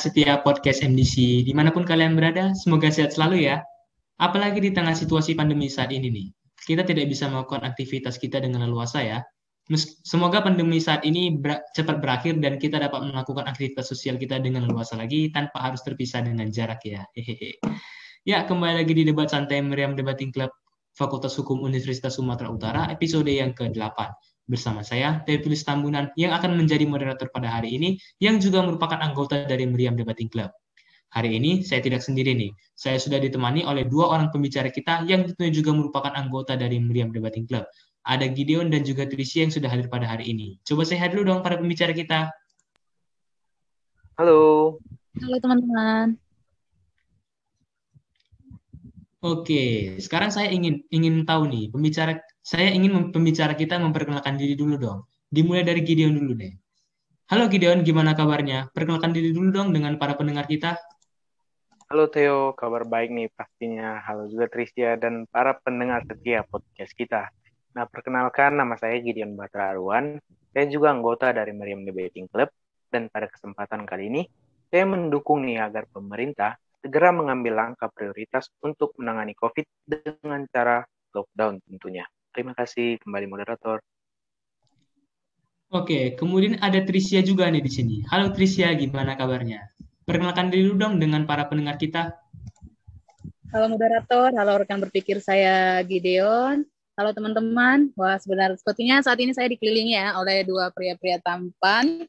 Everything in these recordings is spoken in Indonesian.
setia podcast MDC, di mana pun kalian berada, semoga sehat selalu ya. Apalagi di tengah situasi pandemi saat ini nih, kita tidak bisa melakukan aktivitas kita dengan leluasa ya. Semoga pandemi saat ini ber cepat berakhir dan kita dapat melakukan aktivitas sosial kita dengan leluasa lagi tanpa harus terpisah dengan jarak ya. Hehehe. Ya, kembali lagi di debat santai Meriam Debating Club Fakultas Hukum Universitas Sumatera Utara, episode yang ke-8 bersama saya, Tevilis Tambunan, yang akan menjadi moderator pada hari ini, yang juga merupakan anggota dari Meriam Debating Club. Hari ini saya tidak sendiri nih, saya sudah ditemani oleh dua orang pembicara kita yang tentunya juga merupakan anggota dari Meriam Debating Club. Ada Gideon dan juga Tricia yang sudah hadir pada hari ini. Coba saya hadir dulu dong para pembicara kita. Halo. Halo teman-teman. Oke, sekarang saya ingin ingin tahu nih, pembicara saya ingin pembicara kita memperkenalkan diri dulu dong. Dimulai dari Gideon dulu deh. Halo Gideon, gimana kabarnya? Perkenalkan diri dulu dong dengan para pendengar kita. Halo Theo, kabar baik nih pastinya. Halo juga Tristia dan para pendengar setia podcast kita. Nah, perkenalkan nama saya Gideon Batra Arwan. Saya juga anggota dari Meriam Debating Club. Dan pada kesempatan kali ini, saya mendukung nih agar pemerintah segera mengambil langkah prioritas untuk menangani COVID dengan cara lockdown tentunya. Terima kasih kembali moderator. Oke, kemudian ada Tricia juga nih di sini. Halo Tricia, gimana kabarnya? Perkenalkan diri dulu dong dengan para pendengar kita. Halo moderator, halo rekan berpikir saya Gideon. Halo teman-teman. Wah, sebenarnya sepertinya saat ini saya dikelilingi ya oleh dua pria-pria tampan.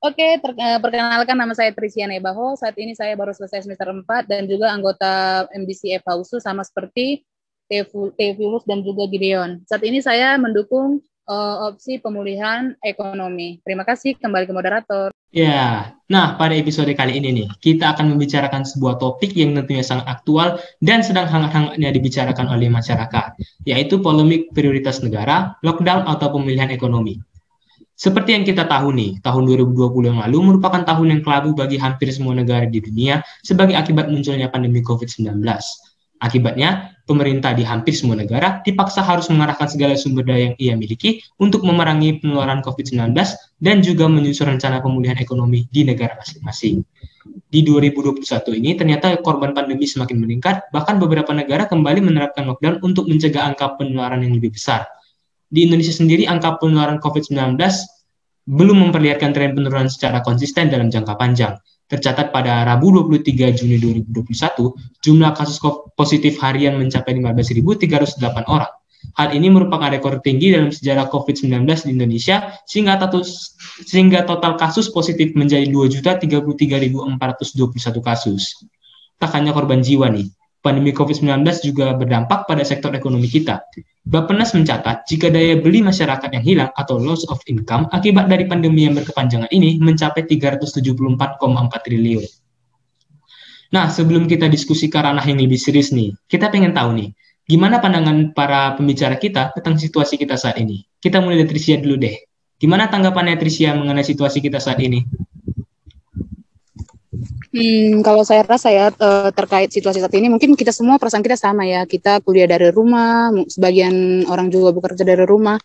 Oke, ter, eh, perkenalkan nama saya Tricia Nebaho. Saat ini saya baru selesai semester 4 dan juga anggota MDC FAUSU sama seperti Teofilus dan juga Gideon. Saat ini saya mendukung uh, opsi pemulihan ekonomi. Terima kasih kembali ke moderator. Ya, nah pada episode kali ini nih, kita akan membicarakan sebuah topik yang tentunya sangat aktual dan sedang hangat-hangatnya dibicarakan oleh masyarakat, yaitu polemik prioritas negara, lockdown atau pemilihan ekonomi. Seperti yang kita tahu nih, tahun 2020 yang lalu merupakan tahun yang kelabu bagi hampir semua negara di dunia sebagai akibat munculnya pandemi COVID-19. Akibatnya, pemerintah di hampir semua negara dipaksa harus mengarahkan segala sumber daya yang ia miliki untuk memerangi penularan COVID-19 dan juga menyusun rencana pemulihan ekonomi di negara masing-masing. Di 2021 ini ternyata korban pandemi semakin meningkat, bahkan beberapa negara kembali menerapkan lockdown untuk mencegah angka penularan yang lebih besar. Di Indonesia sendiri, angka penularan COVID-19 belum memperlihatkan tren penurunan secara konsisten dalam jangka panjang. Tercatat pada Rabu 23 Juni 2021, jumlah kasus positif harian mencapai 15.308 orang. Hal ini merupakan rekor tinggi dalam sejarah COVID-19 di Indonesia, sehingga, tatus, sehingga total kasus positif menjadi 2.033.421 kasus. Tak hanya korban jiwa nih, pandemi COVID-19 juga berdampak pada sektor ekonomi kita. Bapenas mencatat jika daya beli masyarakat yang hilang atau loss of income akibat dari pandemi yang berkepanjangan ini mencapai 374,4 triliun. Nah, sebelum kita diskusi ke ranah yang lebih serius nih, kita pengen tahu nih, gimana pandangan para pembicara kita tentang situasi kita saat ini? Kita mulai dari Tricia dulu deh. Gimana tanggapannya Tricia mengenai situasi kita saat ini? Hmm, kalau saya rasa ya eh, terkait situasi saat ini mungkin kita semua perasaan kita sama ya. Kita kuliah dari rumah, sebagian orang juga bekerja dari rumah.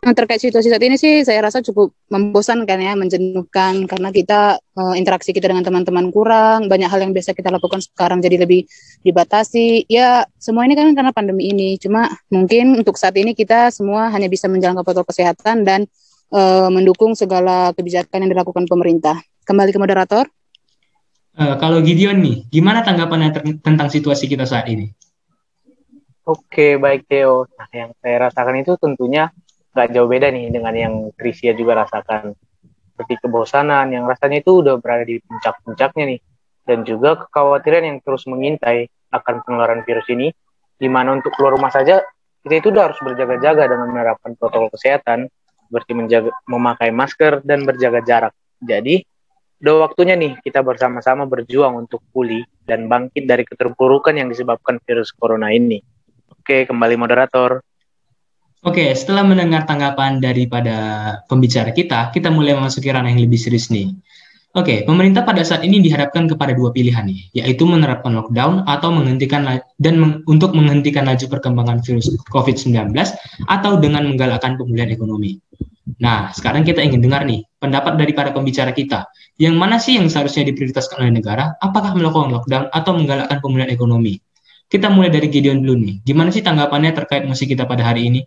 Nah, terkait situasi saat ini sih saya rasa cukup membosankan ya, menjenuhkan karena kita uh, interaksi kita dengan teman-teman kurang, banyak hal yang biasa kita lakukan sekarang jadi lebih dibatasi. Ya, semua ini kan karena pandemi ini. Cuma mungkin untuk saat ini kita semua hanya bisa menjalankan protokol kesehatan dan uh, mendukung segala kebijakan yang dilakukan pemerintah. Kembali ke moderator. Uh, kalau Gideon nih, gimana tanggapannya tentang situasi kita saat ini? Oke, baik Theo. Nah, yang saya rasakan itu tentunya nggak jauh beda nih dengan yang Trisia juga rasakan. Seperti kebosanan yang rasanya itu udah berada di puncak-puncaknya nih. Dan juga kekhawatiran yang terus mengintai akan penularan virus ini, di mana untuk keluar rumah saja, kita itu udah harus berjaga-jaga dengan menerapkan protokol kesehatan, seperti menjaga, memakai masker dan berjaga jarak. Jadi, udah waktunya nih kita bersama-sama berjuang untuk pulih dan bangkit dari keterpurukan yang disebabkan virus corona ini. Oke, kembali moderator. Oke, setelah mendengar tanggapan daripada pembicara kita, kita mulai memasuki ranah yang lebih serius nih. Oke, pemerintah pada saat ini dihadapkan kepada dua pilihan nih, yaitu menerapkan lockdown atau menghentikan dan meng, untuk menghentikan laju perkembangan virus COVID-19 atau dengan menggalakkan pemulihan ekonomi. Nah, sekarang kita ingin dengar nih pendapat dari para pembicara kita. Yang mana sih yang seharusnya diprioritaskan oleh negara? Apakah melakukan lockdown atau menggalakkan pemulihan ekonomi? Kita mulai dari Gideon dulu nih. Gimana sih tanggapannya terkait musik kita pada hari ini?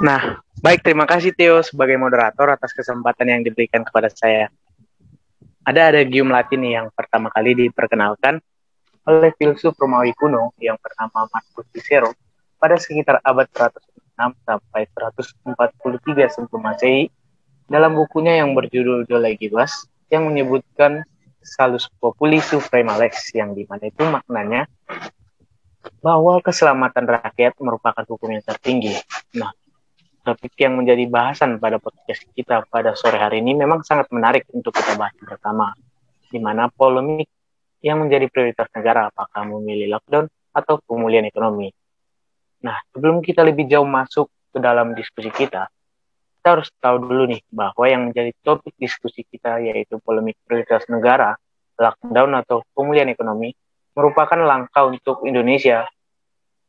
Nah, baik terima kasih Theo sebagai moderator atas kesempatan yang diberikan kepada saya. Ada ada gium Latin yang pertama kali diperkenalkan oleh filsuf Romawi kuno yang bernama Marcus Cicero pada sekitar abad 106 sampai 143 sebelum Masehi dalam bukunya yang berjudul De Legibus yang menyebutkan Salus Populi Suprema Lex yang di mana itu maknanya bahwa keselamatan rakyat merupakan hukum yang tertinggi. Nah, topik yang menjadi bahasan pada podcast kita pada sore hari ini memang sangat menarik untuk kita bahas bersama, di mana polemik yang menjadi prioritas negara apakah memilih lockdown atau pemulihan ekonomi. Nah, sebelum kita lebih jauh masuk ke dalam diskusi kita, kita harus tahu dulu nih bahwa yang menjadi topik diskusi kita yaitu polemik prioritas negara, lockdown atau pemulihan ekonomi merupakan langkah untuk Indonesia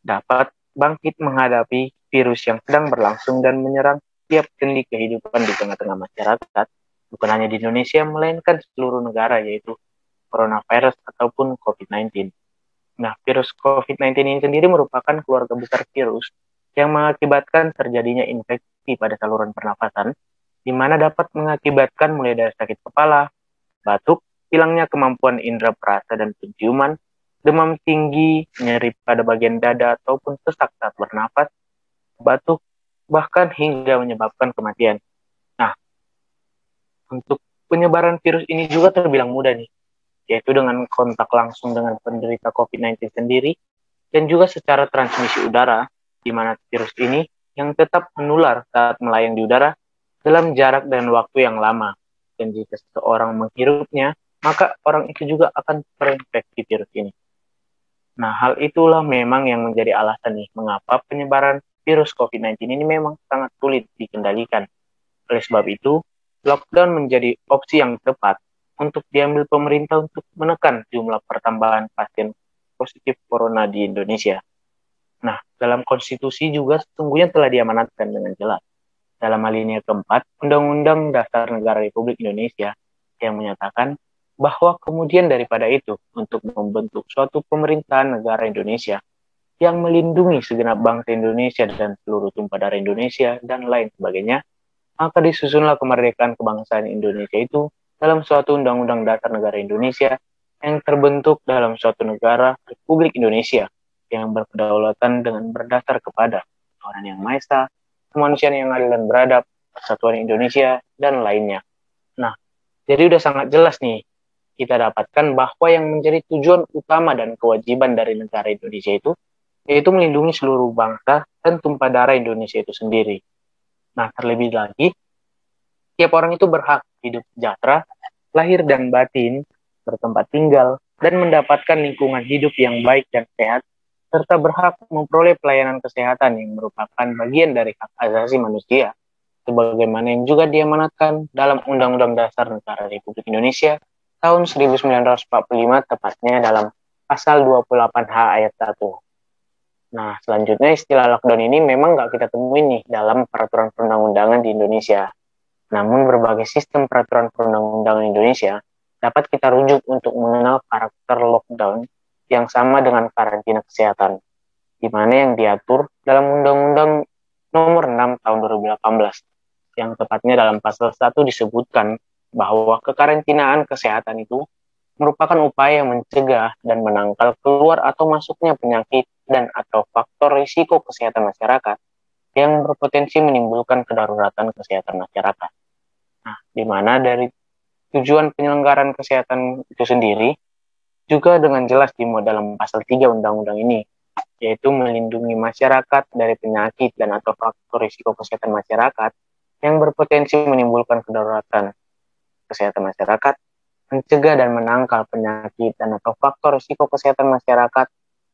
dapat bangkit menghadapi virus yang sedang berlangsung dan menyerang tiap sendi kehidupan di tengah-tengah masyarakat, bukan hanya di Indonesia, melainkan seluruh negara, yaitu coronavirus ataupun COVID-19. Nah, virus COVID-19 ini sendiri merupakan keluarga besar virus yang mengakibatkan terjadinya infeksi pada saluran pernafasan, di mana dapat mengakibatkan mulai dari sakit kepala, batuk, hilangnya kemampuan indera perasa dan penciuman, demam tinggi, nyeri pada bagian dada ataupun sesak saat bernafas, batuk, bahkan hingga menyebabkan kematian. Nah, untuk penyebaran virus ini juga terbilang mudah nih, yaitu dengan kontak langsung dengan penderita COVID-19 sendiri, dan juga secara transmisi udara, di mana virus ini yang tetap menular saat melayang di udara dalam jarak dan waktu yang lama. Dan jika seseorang menghirupnya, maka orang itu juga akan terinfeksi virus ini. Nah, hal itulah memang yang menjadi alasan nih mengapa penyebaran virus COVID-19 ini memang sangat sulit dikendalikan. Oleh sebab itu, lockdown menjadi opsi yang tepat untuk diambil pemerintah untuk menekan jumlah pertambahan pasien positif corona di Indonesia. Nah, dalam konstitusi juga sesungguhnya telah diamanatkan dengan jelas. Dalam alinea keempat, Undang-Undang Dasar Negara Republik Indonesia yang menyatakan bahwa kemudian daripada itu untuk membentuk suatu pemerintahan negara Indonesia yang melindungi segenap bangsa Indonesia dan seluruh tumpah darah Indonesia dan lain sebagainya, maka disusunlah kemerdekaan kebangsaan Indonesia itu dalam suatu undang-undang dasar negara Indonesia yang terbentuk dalam suatu negara Republik Indonesia yang berkedaulatan dengan berdasar kepada orang yang maha kemanusiaan yang adil dan beradab, persatuan Indonesia, dan lainnya. Nah, jadi udah sangat jelas nih kita dapatkan bahwa yang menjadi tujuan utama dan kewajiban dari negara Indonesia itu yaitu melindungi seluruh bangsa dan tumpah darah Indonesia itu sendiri. Nah, terlebih lagi, tiap orang itu berhak hidup sejahtera, lahir dan batin, bertempat tinggal, dan mendapatkan lingkungan hidup yang baik dan sehat, serta berhak memperoleh pelayanan kesehatan yang merupakan bagian dari hak asasi manusia, sebagaimana yang juga diamanatkan dalam Undang-Undang Dasar Negara Republik Indonesia tahun 1945 tepatnya dalam pasal 28H ayat 1. Nah, selanjutnya istilah lockdown ini memang nggak kita temui nih dalam peraturan perundang-undangan di Indonesia. Namun berbagai sistem peraturan perundang-undangan Indonesia dapat kita rujuk untuk mengenal karakter lockdown yang sama dengan karantina kesehatan, di mana yang diatur dalam Undang-Undang Nomor 6 Tahun 2018, yang tepatnya dalam pasal 1 disebutkan bahwa kekarantinaan kesehatan itu merupakan upaya mencegah dan menangkal keluar atau masuknya penyakit dan atau faktor risiko kesehatan masyarakat yang berpotensi menimbulkan kedaruratan kesehatan masyarakat. Nah, di mana dari tujuan penyelenggaraan kesehatan itu sendiri juga dengan jelas dimuat dalam pasal 3 undang-undang ini, yaitu melindungi masyarakat dari penyakit dan atau faktor risiko kesehatan masyarakat yang berpotensi menimbulkan kedaruratan kesehatan masyarakat, mencegah dan menangkal penyakit dan atau faktor risiko kesehatan masyarakat,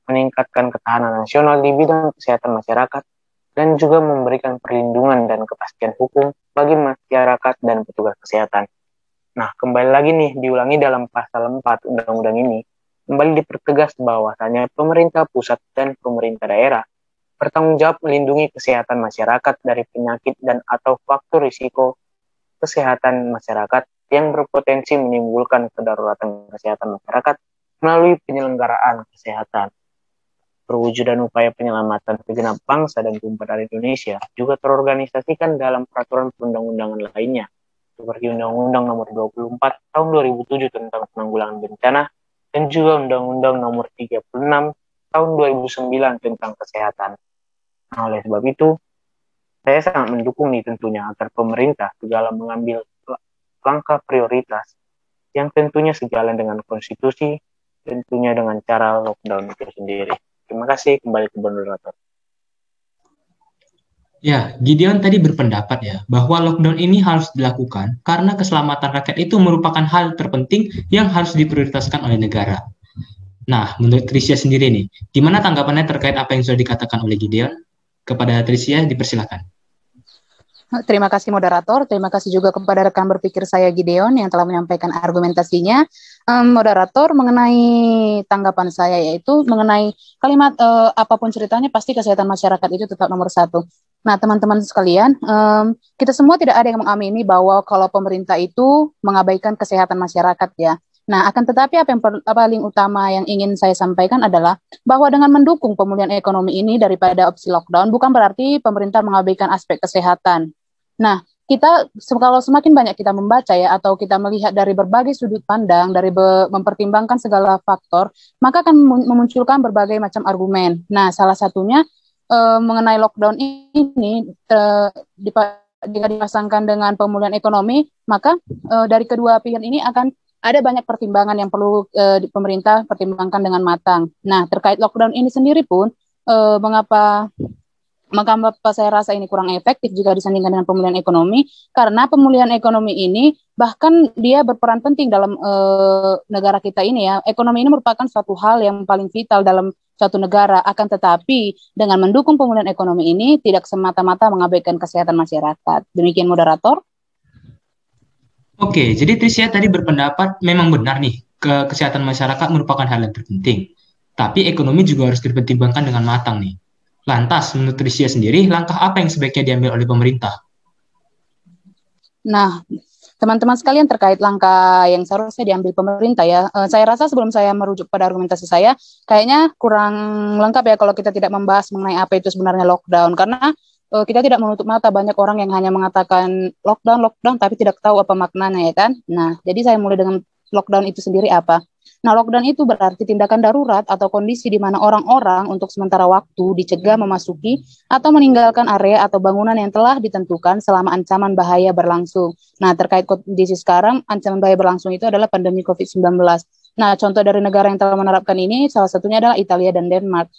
meningkatkan ketahanan nasional di bidang kesehatan masyarakat, dan juga memberikan perlindungan dan kepastian hukum bagi masyarakat dan petugas kesehatan. Nah, kembali lagi nih, diulangi dalam pasal 4 undang-undang ini, kembali dipertegas bahwasanya pemerintah pusat dan pemerintah daerah bertanggung jawab melindungi kesehatan masyarakat dari penyakit dan atau faktor risiko kesehatan masyarakat yang berpotensi menimbulkan kedaruratan kesehatan masyarakat melalui penyelenggaraan kesehatan. Perwujudan upaya penyelamatan segenap bangsa dan tumpah Indonesia juga terorganisasikan dalam peraturan perundang-undangan lainnya, seperti Undang-Undang Nomor 24 Tahun 2007 tentang penanggulangan bencana dan juga Undang-Undang Nomor 36 Tahun 2009 tentang kesehatan. Nah, oleh sebab itu, saya sangat mendukung nih tentunya agar pemerintah segala mengambil langkah prioritas yang tentunya sejalan dengan konstitusi, tentunya dengan cara lockdown itu sendiri. Terima kasih kembali ke moderator. Ya, Gideon tadi berpendapat ya bahwa lockdown ini harus dilakukan karena keselamatan rakyat itu merupakan hal terpenting yang harus diprioritaskan oleh negara. Nah, menurut Tricia sendiri nih, gimana tanggapannya terkait apa yang sudah dikatakan oleh Gideon? Kepada Tricia, dipersilakan. Terima kasih moderator, terima kasih juga kepada rekan berpikir saya Gideon yang telah menyampaikan argumentasinya. Um, moderator mengenai tanggapan saya yaitu mengenai kalimat uh, apa pun ceritanya pasti kesehatan masyarakat itu tetap nomor satu. Nah teman-teman sekalian, um, kita semua tidak ada yang mengamini bahwa kalau pemerintah itu mengabaikan kesehatan masyarakat ya. Nah, akan tetapi apa yang paling utama yang ingin saya sampaikan adalah bahwa dengan mendukung pemulihan ekonomi ini daripada opsi lockdown bukan berarti pemerintah mengabaikan aspek kesehatan. Nah, kita kalau semakin banyak kita membaca ya atau kita melihat dari berbagai sudut pandang dari be, mempertimbangkan segala faktor maka akan memunculkan berbagai macam argumen. Nah, salah satunya e, mengenai lockdown ini e, jika dipasangkan dengan pemulihan ekonomi maka e, dari kedua pihak ini akan ada banyak pertimbangan yang perlu e, pemerintah pertimbangkan dengan matang. Nah, terkait lockdown ini sendiri pun e, mengapa maka apa saya rasa ini kurang efektif jika disandingkan dengan pemulihan ekonomi? Karena pemulihan ekonomi ini bahkan dia berperan penting dalam e, negara kita ini ya. Ekonomi ini merupakan suatu hal yang paling vital dalam suatu negara. Akan tetapi dengan mendukung pemulihan ekonomi ini tidak semata-mata mengabaikan kesehatan masyarakat. Demikian moderator. Oke, jadi Tricia tadi berpendapat memang benar nih ke kesehatan masyarakat merupakan hal yang terpenting. Tapi ekonomi juga harus dipertimbangkan dengan matang nih. Lantas, menurut Tricia sendiri, langkah apa yang sebaiknya diambil oleh pemerintah? Nah, teman-teman sekalian terkait langkah yang seharusnya diambil pemerintah ya, uh, saya rasa sebelum saya merujuk pada argumentasi saya, kayaknya kurang lengkap ya kalau kita tidak membahas mengenai apa itu sebenarnya lockdown, karena uh, kita tidak menutup mata banyak orang yang hanya mengatakan lockdown, lockdown, tapi tidak tahu apa maknanya ya kan. Nah, jadi saya mulai dengan lockdown itu sendiri apa. Nah, lockdown itu berarti tindakan darurat atau kondisi di mana orang-orang untuk sementara waktu dicegah memasuki atau meninggalkan area atau bangunan yang telah ditentukan selama ancaman bahaya berlangsung. Nah, terkait kondisi sekarang, ancaman bahaya berlangsung itu adalah pandemi COVID-19. Nah, contoh dari negara yang telah menerapkan ini salah satunya adalah Italia dan Denmark.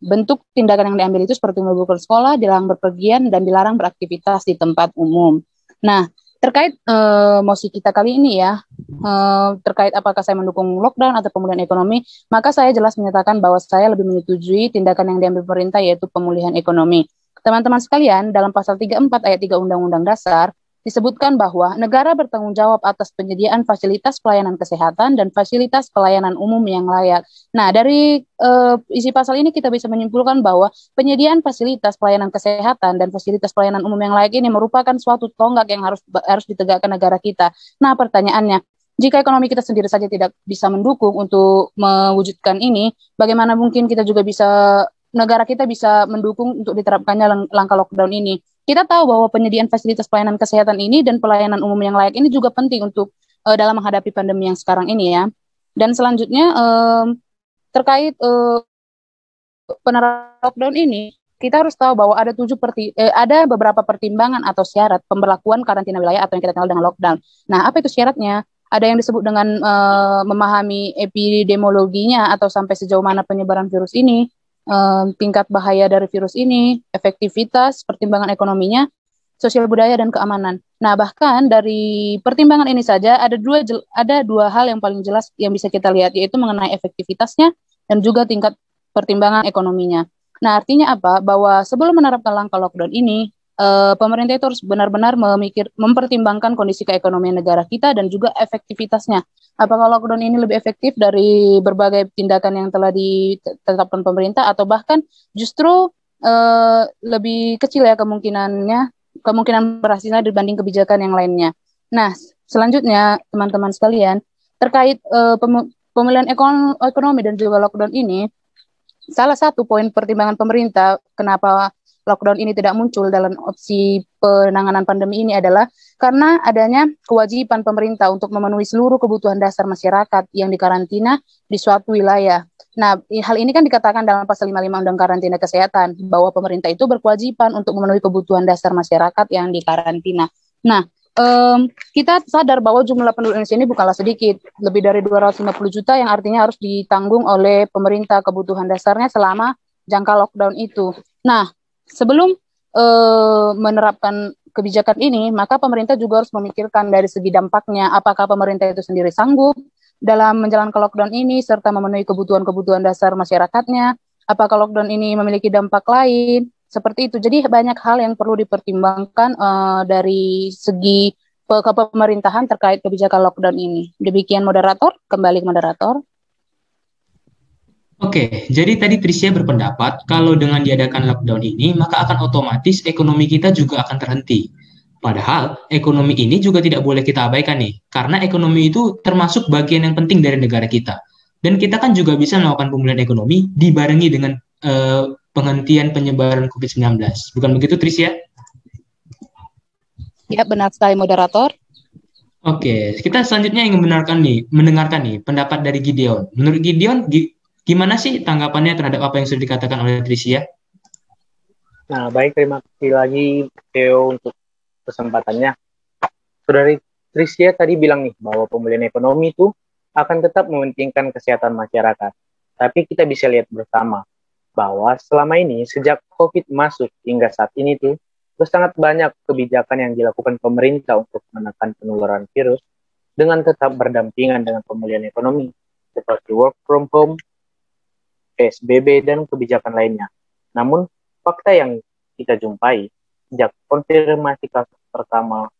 Bentuk tindakan yang diambil itu seperti membuka sekolah, dilarang berpergian, dan dilarang beraktivitas di tempat umum. Nah, terkait uh, mosi kita kali ini ya, uh, terkait apakah saya mendukung lockdown atau pemulihan ekonomi, maka saya jelas menyatakan bahwa saya lebih menyetujui tindakan yang diambil pemerintah yaitu pemulihan ekonomi. Teman-teman sekalian, dalam pasal 34 ayat 3 Undang-Undang Dasar, disebutkan bahwa negara bertanggung jawab atas penyediaan fasilitas pelayanan kesehatan dan fasilitas pelayanan umum yang layak. Nah, dari uh, isi pasal ini kita bisa menyimpulkan bahwa penyediaan fasilitas pelayanan kesehatan dan fasilitas pelayanan umum yang layak ini merupakan suatu tonggak yang harus harus ditegakkan negara kita. Nah, pertanyaannya, jika ekonomi kita sendiri saja tidak bisa mendukung untuk mewujudkan ini, bagaimana mungkin kita juga bisa negara kita bisa mendukung untuk diterapkannya langkah lockdown ini? kita tahu bahwa penyediaan fasilitas pelayanan kesehatan ini dan pelayanan umum yang layak ini juga penting untuk uh, dalam menghadapi pandemi yang sekarang ini ya. Dan selanjutnya um, terkait uh, penerapan lockdown ini, kita harus tahu bahwa ada tujuh perti eh, ada beberapa pertimbangan atau syarat pemberlakuan karantina wilayah atau yang kita kenal dengan lockdown. Nah, apa itu syaratnya? Ada yang disebut dengan uh, memahami epidemiologinya atau sampai sejauh mana penyebaran virus ini, um, tingkat bahaya dari virus ini, efektivitas, pertimbangan ekonominya, sosial budaya dan keamanan. Nah, bahkan dari pertimbangan ini saja ada dua ada dua hal yang paling jelas yang bisa kita lihat yaitu mengenai efektivitasnya dan juga tingkat pertimbangan ekonominya. Nah, artinya apa? Bahwa sebelum menerapkan langkah lockdown ini, uh, pemerintah itu harus benar-benar memikir mempertimbangkan kondisi keekonomian negara kita dan juga efektivitasnya. Apakah lockdown ini lebih efektif dari berbagai tindakan yang telah ditetapkan pemerintah atau bahkan justru uh, lebih kecil ya kemungkinannya kemungkinan berhasilnya dibanding kebijakan yang lainnya. Nah, selanjutnya teman-teman sekalian terkait uh, pemilihan ekonomi dan juga lockdown ini, salah satu poin pertimbangan pemerintah kenapa lockdown ini tidak muncul dalam opsi penanganan pandemi ini adalah karena adanya kewajiban pemerintah untuk memenuhi seluruh kebutuhan dasar masyarakat yang dikarantina di suatu wilayah. Nah, hal ini kan dikatakan dalam pasal 55 Undang Karantina Kesehatan bahwa pemerintah itu berkewajiban untuk memenuhi kebutuhan dasar masyarakat yang dikarantina. Nah, um, kita sadar bahwa jumlah penduduk Indonesia ini bukanlah sedikit, lebih dari 250 juta yang artinya harus ditanggung oleh pemerintah kebutuhan dasarnya selama jangka lockdown itu. Nah, sebelum uh, menerapkan kebijakan ini, maka pemerintah juga harus memikirkan dari segi dampaknya, apakah pemerintah itu sendiri sanggup dalam menjalankan lockdown ini serta memenuhi kebutuhan-kebutuhan dasar masyarakatnya, apakah lockdown ini memiliki dampak lain, seperti itu. Jadi banyak hal yang perlu dipertimbangkan uh, dari segi kepemerintahan terkait kebijakan lockdown ini. Demikian moderator, kembali ke moderator. Oke, jadi tadi Tricia berpendapat kalau dengan diadakan lockdown ini, maka akan otomatis ekonomi kita juga akan terhenti. Padahal ekonomi ini juga tidak boleh kita abaikan nih, karena ekonomi itu termasuk bagian yang penting dari negara kita. Dan kita kan juga bisa melakukan pemulihan ekonomi dibarengi dengan uh, penghentian penyebaran COVID-19. Bukan begitu, Tricia? Ya, benar sekali, moderator. Oke, kita selanjutnya ingin mendengarkan nih, mendengarkan nih pendapat dari Gideon. Menurut Gideon, Gimana sih tanggapannya terhadap apa yang sudah dikatakan oleh Tricia? Nah, baik terima kasih lagi Theo untuk kesempatannya. Saudari Tricia tadi bilang nih bahwa pemulihan ekonomi itu akan tetap mementingkan kesehatan masyarakat. Tapi kita bisa lihat bersama bahwa selama ini sejak COVID masuk hingga saat ini tuh sangat banyak kebijakan yang dilakukan pemerintah untuk menekan penularan virus dengan tetap berdampingan dengan pemulihan ekonomi seperti work from home, PSBB, dan kebijakan lainnya. Namun, fakta yang kita jumpai sejak konfirmasi kasus pertama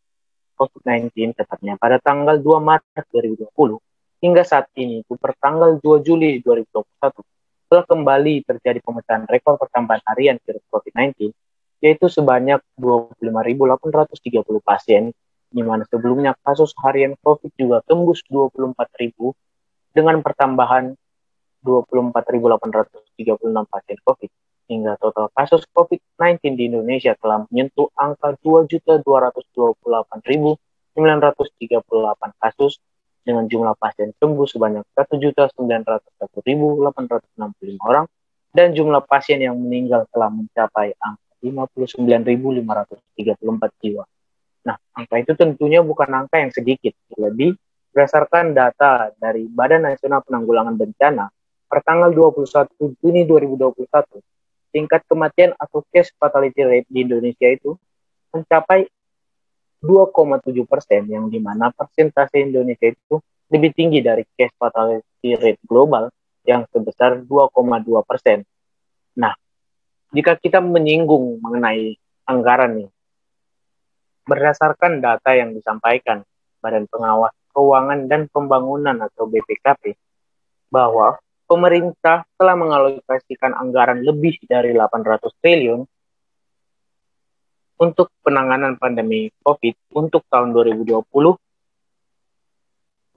COVID-19 tepatnya pada tanggal 2 Maret 2020 hingga saat ini itu per tanggal 2 Juli 2021 telah kembali terjadi pemecahan rekor pertambahan harian virus COVID-19 yaitu sebanyak 25.830 pasien di mana sebelumnya kasus harian COVID juga tembus 24.000 dengan pertambahan 24.836 pasien COVID, hingga total kasus COVID-19 di Indonesia telah menyentuh angka 2.228.938 kasus dengan jumlah pasien sembuh sebanyak 1.901.865 orang dan jumlah pasien yang meninggal telah mencapai angka 59.534 jiwa. Nah, angka itu tentunya bukan angka yang sedikit, lebih berdasarkan data dari Badan Nasional Penanggulangan Bencana per tanggal 21 Juni 2021, tingkat kematian atau case fatality rate di Indonesia itu mencapai 2,7 persen, yang di mana persentase Indonesia itu lebih tinggi dari case fatality rate global yang sebesar 2,2 persen. Nah, jika kita menyinggung mengenai anggaran nih, berdasarkan data yang disampaikan Badan Pengawas Keuangan dan Pembangunan atau BPKP, bahwa pemerintah telah mengalokasikan anggaran lebih dari 800 triliun untuk penanganan pandemi COVID untuk tahun 2020,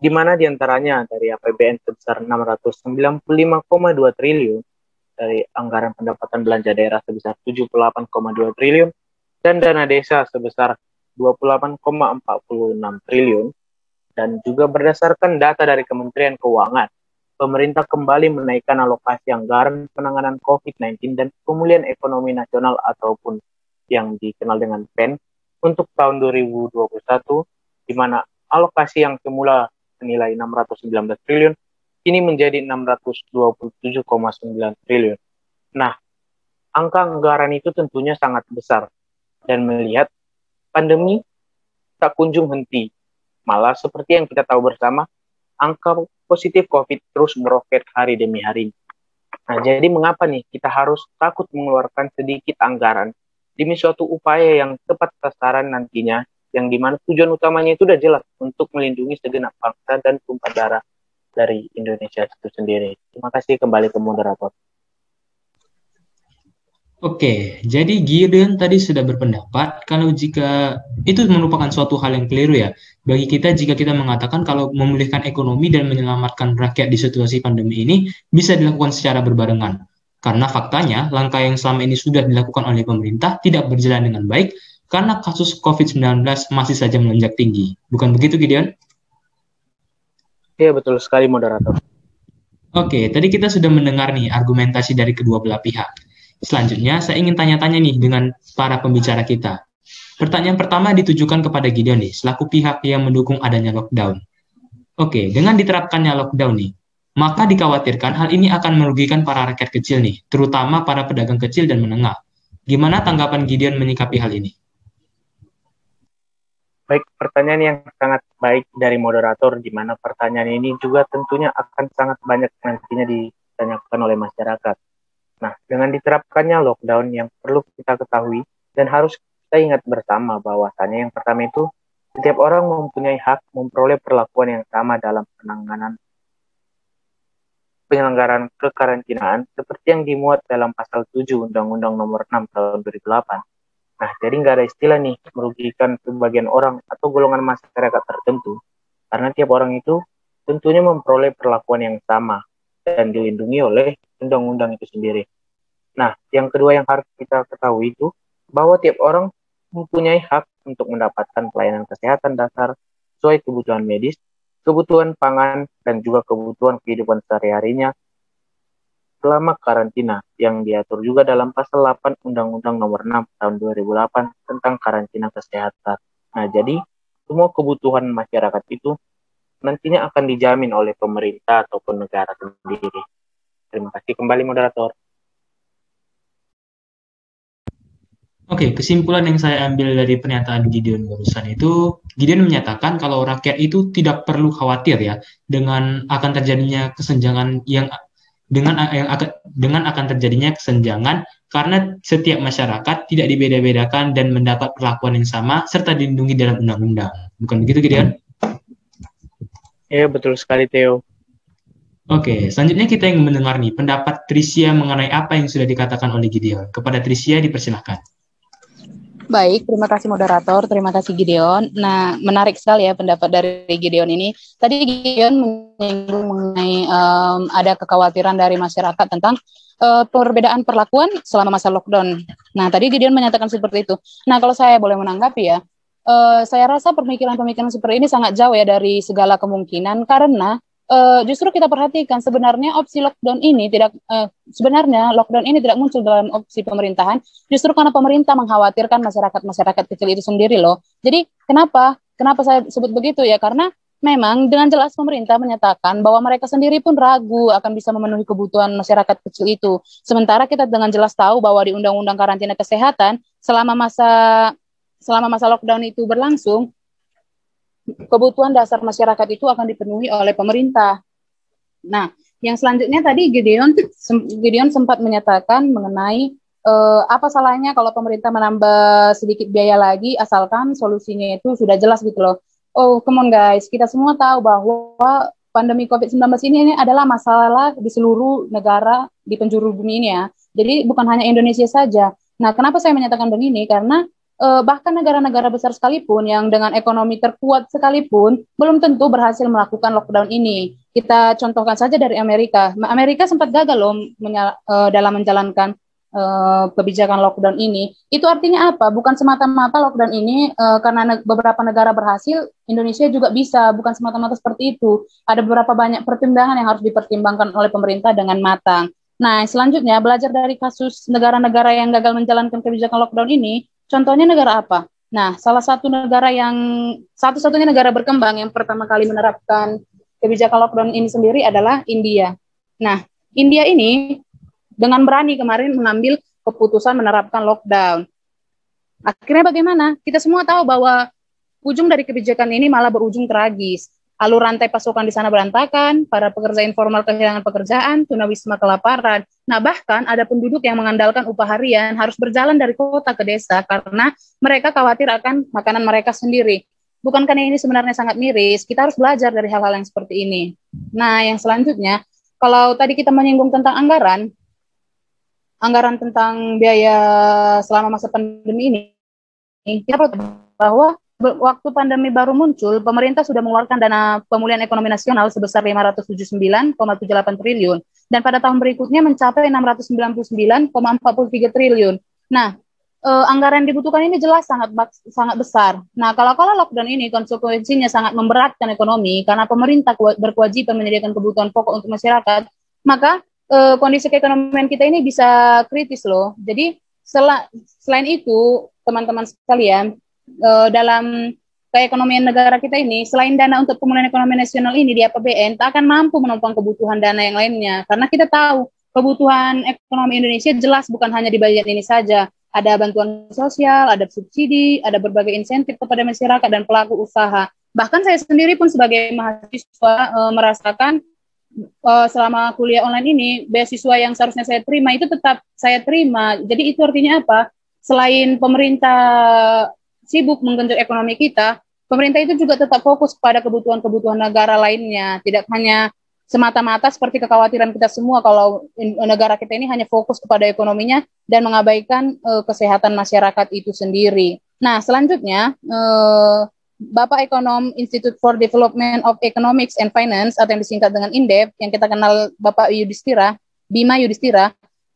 di mana di antaranya dari APBN sebesar 695,2 triliun, dari anggaran pendapatan belanja daerah sebesar 78,2 triliun, dan dana desa sebesar 28,46 triliun, dan juga berdasarkan data dari Kementerian Keuangan pemerintah kembali menaikkan alokasi anggaran penanganan COVID-19 dan pemulihan ekonomi nasional ataupun yang dikenal dengan PEN untuk tahun 2021 di mana alokasi yang semula senilai 619 triliun kini menjadi 627,9 triliun. Nah, angka anggaran itu tentunya sangat besar dan melihat pandemi tak kunjung henti. Malah seperti yang kita tahu bersama, angka positif COVID terus meroket hari demi hari. Nah, jadi mengapa nih kita harus takut mengeluarkan sedikit anggaran demi suatu upaya yang tepat sasaran nantinya, yang di mana tujuan utamanya itu sudah jelas untuk melindungi segenap bangsa dan tumpah darah dari Indonesia itu sendiri. Terima kasih kembali ke moderator. Oke, jadi Gideon tadi sudah berpendapat kalau jika itu merupakan suatu hal yang keliru ya bagi kita jika kita mengatakan kalau memulihkan ekonomi dan menyelamatkan rakyat di situasi pandemi ini bisa dilakukan secara berbarengan. Karena faktanya langkah yang selama ini sudah dilakukan oleh pemerintah tidak berjalan dengan baik karena kasus COVID-19 masih saja melonjak tinggi. Bukan begitu Gideon? Iya betul sekali moderator. Oke, tadi kita sudah mendengar nih argumentasi dari kedua belah pihak. Selanjutnya, saya ingin tanya-tanya nih dengan para pembicara kita. Pertanyaan pertama ditujukan kepada Gideon nih, selaku pihak yang mendukung adanya lockdown. Oke, dengan diterapkannya lockdown nih, maka dikhawatirkan hal ini akan merugikan para rakyat kecil nih, terutama para pedagang kecil dan menengah. Gimana tanggapan Gideon menyikapi hal ini? Baik, pertanyaan yang sangat baik dari moderator, di mana pertanyaan ini juga tentunya akan sangat banyak nantinya ditanyakan oleh masyarakat Nah, dengan diterapkannya lockdown yang perlu kita ketahui dan harus kita ingat bersama bahwasanya yang pertama itu setiap orang mempunyai hak memperoleh perlakuan yang sama dalam penanganan penyelenggaraan kekarantinaan seperti yang dimuat dalam pasal 7 Undang-Undang Nomor 6 Tahun 2008. Nah, jadi nggak ada istilah nih merugikan sebagian orang atau golongan masyarakat tertentu karena tiap orang itu tentunya memperoleh perlakuan yang sama dan dilindungi oleh undang-undang itu sendiri. Nah, yang kedua yang harus kita ketahui itu bahwa tiap orang mempunyai hak untuk mendapatkan pelayanan kesehatan dasar sesuai kebutuhan medis, kebutuhan pangan, dan juga kebutuhan kehidupan sehari-harinya selama karantina yang diatur juga dalam pasal 8 Undang-Undang Nomor 6 Tahun 2008 tentang karantina kesehatan. Nah, jadi semua kebutuhan masyarakat itu nantinya akan dijamin oleh pemerintah ataupun negara sendiri. Terima kasih kembali moderator. Oke, kesimpulan yang saya ambil dari pernyataan Gideon barusan itu, Gideon menyatakan kalau rakyat itu tidak perlu khawatir ya dengan akan terjadinya kesenjangan yang dengan yang akan dengan akan terjadinya kesenjangan karena setiap masyarakat tidak dibeda-bedakan dan mendapat perlakuan yang sama serta dilindungi dalam undang-undang. Bukan begitu, Gideon? Iya, betul sekali, Theo. Oke, selanjutnya kita yang mendengar nih pendapat Trisia mengenai apa yang sudah dikatakan oleh Gideon. Kepada Trisia dipersilahkan. Baik, terima kasih moderator, terima kasih Gideon. Nah, menarik sekali ya pendapat dari Gideon ini. Tadi Gideon menyinggung mengenai um, ada kekhawatiran dari masyarakat tentang uh, perbedaan perlakuan selama masa lockdown. Nah, tadi Gideon menyatakan seperti itu. Nah, kalau saya boleh menanggapi ya, uh, saya rasa pemikiran-pemikiran seperti ini sangat jauh ya dari segala kemungkinan karena uh, justru kita perhatikan sebenarnya opsi lockdown ini tidak uh, sebenarnya lockdown ini tidak muncul dalam opsi pemerintahan justru karena pemerintah mengkhawatirkan masyarakat masyarakat kecil itu sendiri loh. Jadi kenapa kenapa saya sebut begitu ya karena memang dengan jelas pemerintah menyatakan bahwa mereka sendiri pun ragu akan bisa memenuhi kebutuhan masyarakat kecil itu. Sementara kita dengan jelas tahu bahwa di Undang-Undang Karantina Kesehatan selama masa selama masa lockdown itu berlangsung kebutuhan dasar masyarakat itu akan dipenuhi oleh pemerintah. Nah, yang selanjutnya tadi Gideon Gideon sempat menyatakan mengenai uh, apa salahnya kalau pemerintah menambah sedikit biaya lagi asalkan solusinya itu sudah jelas gitu loh. Oh, come on guys, kita semua tahu bahwa pandemi COVID-19 ini, ini adalah masalah di seluruh negara di penjuru bumi ini ya. Jadi bukan hanya Indonesia saja. Nah, kenapa saya menyatakan begini? Karena uh, bahkan negara-negara besar sekalipun yang dengan ekonomi terkuat sekalipun belum tentu berhasil melakukan lockdown ini. Kita contohkan saja dari Amerika. Amerika sempat gagal loh uh, dalam menjalankan uh, kebijakan lockdown ini. Itu artinya apa? Bukan semata-mata lockdown ini uh, karena ne beberapa negara berhasil, Indonesia juga bisa. Bukan semata-mata seperti itu. Ada beberapa banyak pertimbangan yang harus dipertimbangkan oleh pemerintah dengan matang. Nah, selanjutnya belajar dari kasus negara-negara yang gagal menjalankan kebijakan lockdown ini, Contohnya negara apa? Nah, salah satu negara yang satu-satunya negara berkembang yang pertama kali menerapkan kebijakan lockdown ini sendiri adalah India. Nah, India ini dengan berani kemarin mengambil keputusan menerapkan lockdown. Akhirnya bagaimana? Kita semua tahu bahwa ujung dari kebijakan ini malah berujung tragis alur rantai pasokan di sana berantakan, para pekerja informal kehilangan pekerjaan, tunawisma kelaparan. Nah, bahkan ada penduduk yang mengandalkan upah harian harus berjalan dari kota ke desa karena mereka khawatir akan makanan mereka sendiri. Bukankah ini sebenarnya sangat miris? Kita harus belajar dari hal-hal yang seperti ini. Nah, yang selanjutnya, kalau tadi kita menyinggung tentang anggaran, anggaran tentang biaya selama masa pandemi ini, kita bahwa waktu pandemi baru muncul, pemerintah sudah mengeluarkan dana pemulihan ekonomi nasional sebesar 579,78 triliun dan pada tahun berikutnya mencapai 699,43 triliun. Nah, eh, anggaran yang dibutuhkan ini jelas sangat sangat besar. Nah, kalau kalau lockdown ini konsekuensinya sangat memberatkan ekonomi karena pemerintah berkewajiban menyediakan kebutuhan pokok untuk masyarakat, maka eh, kondisi keekonomian kita ini bisa kritis loh. Jadi sel selain itu, teman-teman sekalian, uh, dalam keekonomian negara kita ini, selain dana untuk pemulihan ekonomi nasional ini di APBN, tak akan mampu menopang kebutuhan dana yang lainnya. Karena kita tahu kebutuhan ekonomi Indonesia jelas bukan hanya di bagian ini saja. Ada bantuan sosial, ada subsidi, ada berbagai insentif kepada masyarakat dan pelaku usaha. Bahkan saya sendiri pun sebagai mahasiswa e, merasakan e, selama kuliah online ini, beasiswa yang seharusnya saya terima itu tetap saya terima. Jadi itu artinya apa? Selain pemerintah sibuk menggenjot ekonomi kita, pemerintah itu juga tetap fokus pada kebutuhan-kebutuhan negara lainnya, tidak hanya semata-mata seperti kekhawatiran kita semua kalau negara kita ini hanya fokus kepada ekonominya dan mengabaikan uh, kesehatan masyarakat itu sendiri. Nah, selanjutnya uh, Bapak Ekonom Institute for Development of Economics and Finance atau yang disingkat dengan INDEF yang kita kenal Bapak Yudhistira, Bima Yudhistira,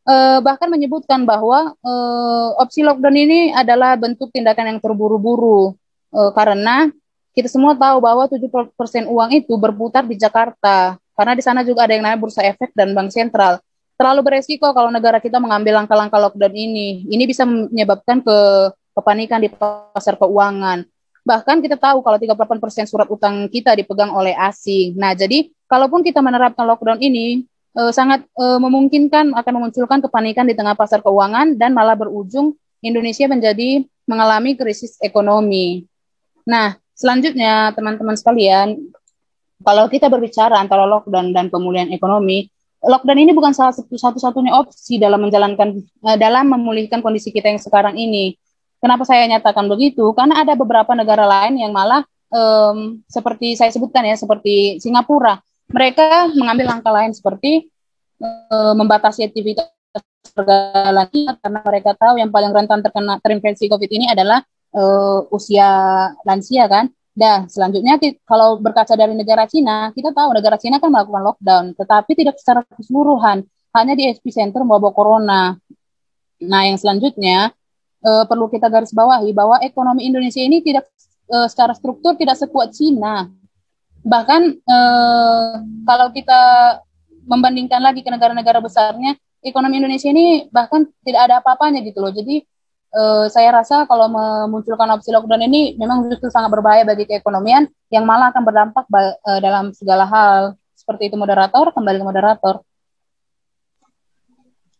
uh, bahkan menyebutkan bahwa uh, opsi lockdown ini adalah bentuk tindakan yang terburu-buru uh, karena kita semua tahu bahwa 70% uang itu berputar di Jakarta karena di sana juga ada yang namanya bursa efek dan bank sentral. Terlalu beresiko kalau negara kita mengambil langkah-langkah lockdown ini. Ini bisa menyebabkan ke kepanikan di pasar keuangan. Bahkan kita tahu kalau 38% surat utang kita dipegang oleh asing. Nah, jadi kalaupun kita menerapkan lockdown ini, uh, sangat uh, memungkinkan akan memunculkan kepanikan di tengah pasar keuangan dan malah berujung Indonesia menjadi mengalami krisis ekonomi. Nah, selanjutnya teman-teman sekalian, kalau kita berbicara antara lockdown dan pemulihan ekonomi, lockdown ini bukan salah satu satu-satunya opsi dalam menjalankan uh, dalam memulihkan kondisi kita yang sekarang ini. Kenapa saya nyatakan begitu? Karena ada beberapa negara lain yang malah um, seperti saya sebutkan ya, seperti Singapura mereka mengambil langkah lain seperti uh, membatasi aktivitas pergaulan karena mereka tahu yang paling rentan terkena terinfeksi COVID ini adalah uh, usia lansia kan. Dan selanjutnya kalau berkaca dari negara Cina, kita tahu negara Cina kan melakukan lockdown, tetapi tidak secara keseluruhan, hanya di epicenter wabah corona. Nah, yang selanjutnya uh, perlu kita garis bawahi bahwa ekonomi Indonesia ini tidak uh, secara struktur tidak sekuat Cina bahkan eh, kalau kita membandingkan lagi ke negara-negara besarnya ekonomi Indonesia ini bahkan tidak ada apa-apanya gitu loh. Jadi eh, saya rasa kalau memunculkan opsi lockdown ini memang justru sangat berbahaya bagi keekonomian yang malah akan berdampak eh, dalam segala hal. Seperti itu moderator. Kembali ke moderator.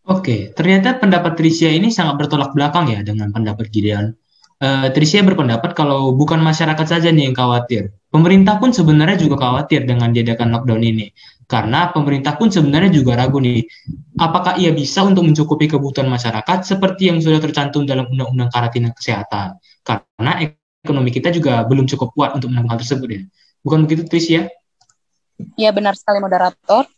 Oke, ternyata pendapat Tricia ini sangat bertolak belakang ya dengan pendapat Gideon. Uh, Tricia berpendapat kalau bukan masyarakat saja nih yang khawatir, Pemerintah pun sebenarnya juga khawatir dengan diadakan lockdown ini. Karena pemerintah pun sebenarnya juga ragu nih, apakah ia bisa untuk mencukupi kebutuhan masyarakat seperti yang sudah tercantum dalam Undang-Undang Karantina Kesehatan. Karena ekonomi kita juga belum cukup kuat untuk melakukan hal tersebut ya. Bukan begitu, Tris ya? Iya, benar sekali, moderator.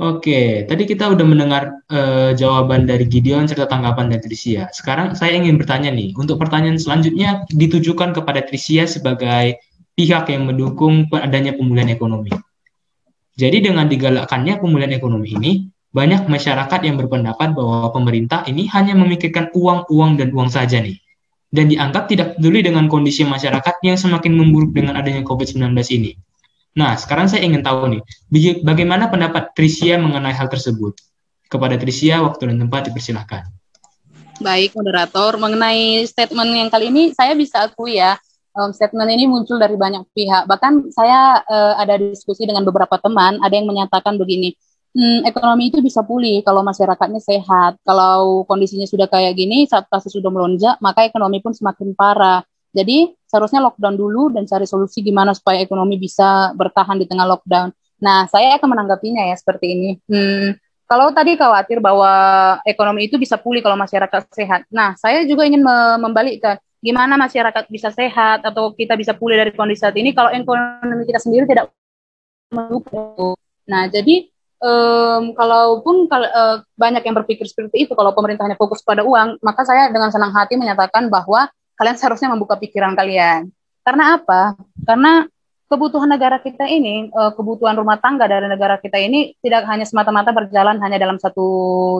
Oke, tadi kita udah mendengar uh, jawaban dari Gideon serta tanggapan dari Trisia. Sekarang saya ingin bertanya nih, untuk pertanyaan selanjutnya ditujukan kepada Trisia sebagai pihak yang mendukung adanya pemulihan ekonomi. Jadi dengan digalakkannya pemulihan ekonomi ini, banyak masyarakat yang berpendapat bahwa pemerintah ini hanya memikirkan uang-uang dan uang saja nih. Dan dianggap tidak peduli dengan kondisi masyarakat yang semakin memburuk dengan adanya COVID-19 ini. Nah, sekarang saya ingin tahu nih, bagaimana pendapat Trisia mengenai hal tersebut? Kepada Trisia, waktu dan tempat dipersilahkan. Baik, moderator. Mengenai statement yang kali ini, saya bisa akui ya, um, statement ini muncul dari banyak pihak. Bahkan saya uh, ada diskusi dengan beberapa teman, ada yang menyatakan begini, hmm, ekonomi itu bisa pulih kalau masyarakatnya sehat. Kalau kondisinya sudah kayak gini, saat kasus sudah melonjak, maka ekonomi pun semakin parah. Jadi seharusnya lockdown dulu dan cari solusi gimana supaya ekonomi bisa bertahan di tengah lockdown. Nah, saya akan menanggapinya ya seperti ini. Hmm, kalau tadi khawatir bahwa ekonomi itu bisa pulih kalau masyarakat sehat. Nah, saya juga ingin membalikkan gimana masyarakat bisa sehat atau kita bisa pulih dari kondisi saat ini kalau ekonomi kita sendiri tidak mendukung. Nah, jadi um, kalaupun kal uh, banyak yang berpikir seperti itu, kalau pemerintahnya fokus pada uang, maka saya dengan senang hati menyatakan bahwa kalian seharusnya membuka pikiran kalian. Karena apa? Karena kebutuhan negara kita ini, uh, kebutuhan rumah tangga dari negara kita ini tidak hanya semata-mata berjalan hanya dalam satu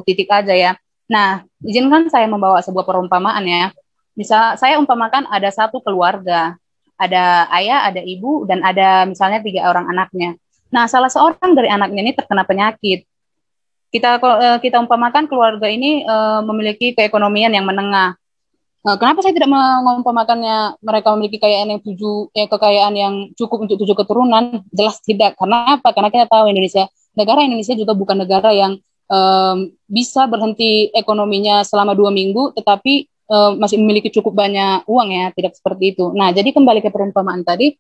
titik aja ya. Nah, izinkan saya membawa sebuah perumpamaan ya. Misal saya umpamakan ada satu keluarga, ada ayah, ada ibu, dan ada misalnya tiga orang anaknya. Nah, salah seorang dari anaknya ini terkena penyakit. Kita uh, kita umpamakan keluarga ini uh, memiliki keekonomian yang menengah. Uh, kenapa saya tidak mengumpamakannya mereka memiliki kekayaan yang tujuh, eh, kekayaan yang cukup untuk tujuh keturunan? Jelas tidak. Karena apa? Karena kita tahu Indonesia, negara Indonesia juga bukan negara yang um, bisa berhenti ekonominya selama dua minggu, tetapi uh, masih memiliki cukup banyak uang ya, tidak seperti itu. Nah, jadi kembali ke perumpamaan tadi,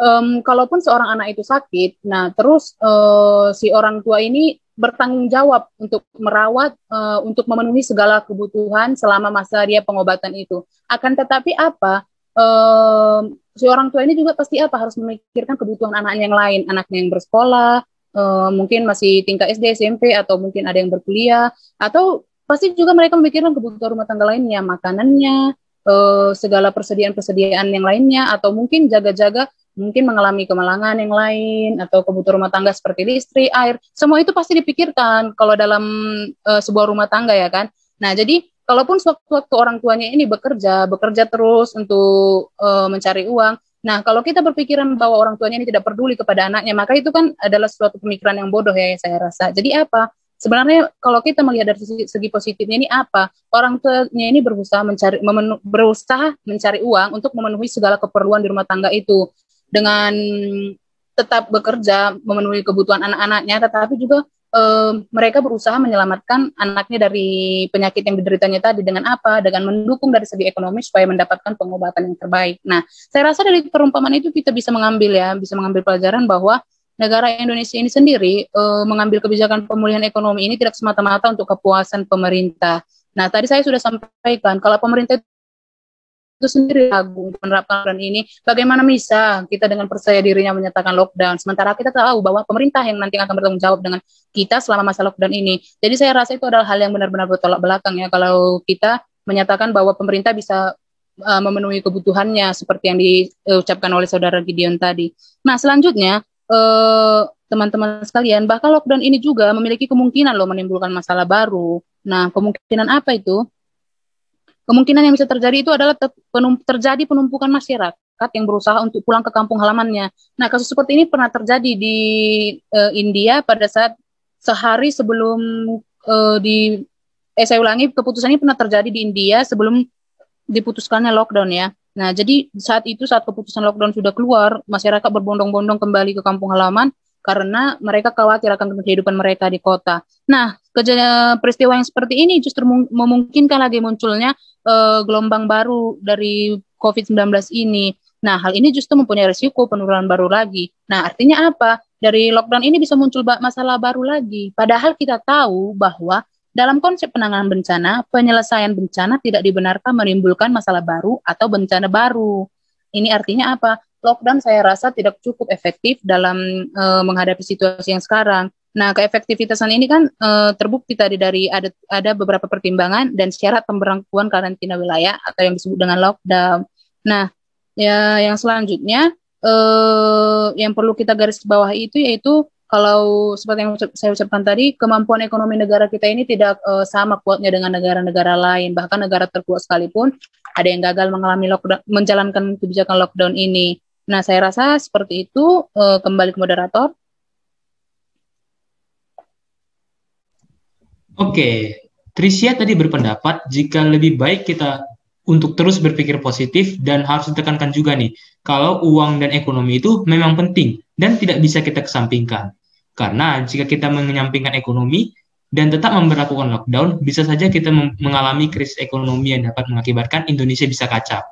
um, kalaupun seorang anak itu sakit, nah terus uh, si orang tua ini bertanggung jawab untuk merawat, uh, untuk memenuhi segala kebutuhan selama masa dia pengobatan itu. Akan tetapi apa? Um, si orang tua ini juga pasti apa harus memikirkan kebutuhan anak yang lain, anaknya yang bersekolah, uh, mungkin masih tingkat SD, SMP, atau mungkin ada yang berkuliah, atau pasti juga mereka memikirkan kebutuhan rumah tangga lainnya, makanannya, uh, segala persediaan-persediaan yang lainnya, atau mungkin jaga-jaga mungkin mengalami kemalangan yang lain atau kebutuhan rumah tangga seperti listrik, air, semua itu pasti dipikirkan kalau dalam uh, sebuah rumah tangga ya kan. Nah, jadi kalaupun sewaktu-waktu orang tuanya ini bekerja, bekerja terus untuk uh, mencari uang. Nah, kalau kita berpikiran bahwa orang tuanya ini tidak peduli kepada anaknya, maka itu kan adalah suatu pemikiran yang bodoh ya saya rasa. Jadi apa? Sebenarnya kalau kita melihat dari segi, segi positifnya ini apa? Orang tuanya ini berusaha mencari memenu, berusaha mencari uang untuk memenuhi segala keperluan di rumah tangga itu dengan tetap bekerja memenuhi kebutuhan anak-anaknya, tetapi juga eh, mereka berusaha menyelamatkan anaknya dari penyakit yang dideritanya tadi dengan apa? Dengan mendukung dari segi ekonomi supaya mendapatkan pengobatan yang terbaik. Nah, saya rasa dari perumpamaan itu kita bisa mengambil ya, bisa mengambil pelajaran bahwa negara Indonesia ini sendiri eh, mengambil kebijakan pemulihan ekonomi ini tidak semata-mata untuk kepuasan pemerintah. Nah, tadi saya sudah sampaikan kalau pemerintah itu sendiri ragu menerapkan lockdown ini. Bagaimana bisa kita dengan percaya dirinya menyatakan lockdown, sementara kita tahu bahwa pemerintah yang nanti akan bertanggung jawab dengan kita selama masa lockdown ini. Jadi saya rasa itu adalah hal yang benar-benar bertolak belakang ya kalau kita menyatakan bahwa pemerintah bisa uh, memenuhi kebutuhannya seperti yang diucapkan oleh saudara Gideon tadi. Nah selanjutnya uh, teman-teman sekalian, bahkan lockdown ini juga memiliki kemungkinan loh menimbulkan masalah baru. Nah, kemungkinan apa itu? Kemungkinan yang bisa terjadi itu adalah penum terjadi penumpukan masyarakat yang berusaha untuk pulang ke kampung halamannya. Nah, kasus seperti ini pernah terjadi di uh, India pada saat sehari sebelum uh, di eh saya ulangi keputusan ini pernah terjadi di India sebelum diputuskannya lockdown ya. Nah, jadi saat itu saat keputusan lockdown sudah keluar, masyarakat berbondong-bondong kembali ke kampung halaman karena mereka khawatir akan kehidupan mereka di kota. Nah, kejadian peristiwa yang seperti ini justru memungkinkan lagi munculnya uh, gelombang baru dari COVID-19 ini. Nah, hal ini justru mempunyai risiko penurunan baru lagi. Nah, artinya apa? Dari lockdown ini bisa muncul masalah baru lagi. Padahal kita tahu bahwa dalam konsep penanganan bencana, penyelesaian bencana tidak dibenarkan menimbulkan masalah baru atau bencana baru. Ini artinya apa? Lockdown saya rasa tidak cukup efektif dalam uh, menghadapi situasi yang sekarang. Nah, keefektivitasan ini kan uh, terbukti tadi dari ada ada beberapa pertimbangan dan syarat pemberlakuan karantina wilayah atau yang disebut dengan lockdown. Nah, ya yang selanjutnya uh, yang perlu kita garis bawah itu yaitu kalau seperti yang saya ucapkan tadi, kemampuan ekonomi negara kita ini tidak uh, sama kuatnya dengan negara-negara lain. Bahkan negara terkuat sekalipun ada yang gagal mengalami lockdown, menjalankan kebijakan lockdown ini. Nah, saya rasa seperti itu. Uh, kembali ke moderator. Oke, Tricia tadi berpendapat jika lebih baik kita untuk terus berpikir positif dan harus ditekankan juga nih, kalau uang dan ekonomi itu memang penting dan tidak bisa kita kesampingkan. Karena jika kita menyampingkan ekonomi dan tetap memperlakukan lockdown, bisa saja kita mengalami krisis ekonomi yang dapat mengakibatkan Indonesia bisa kacau.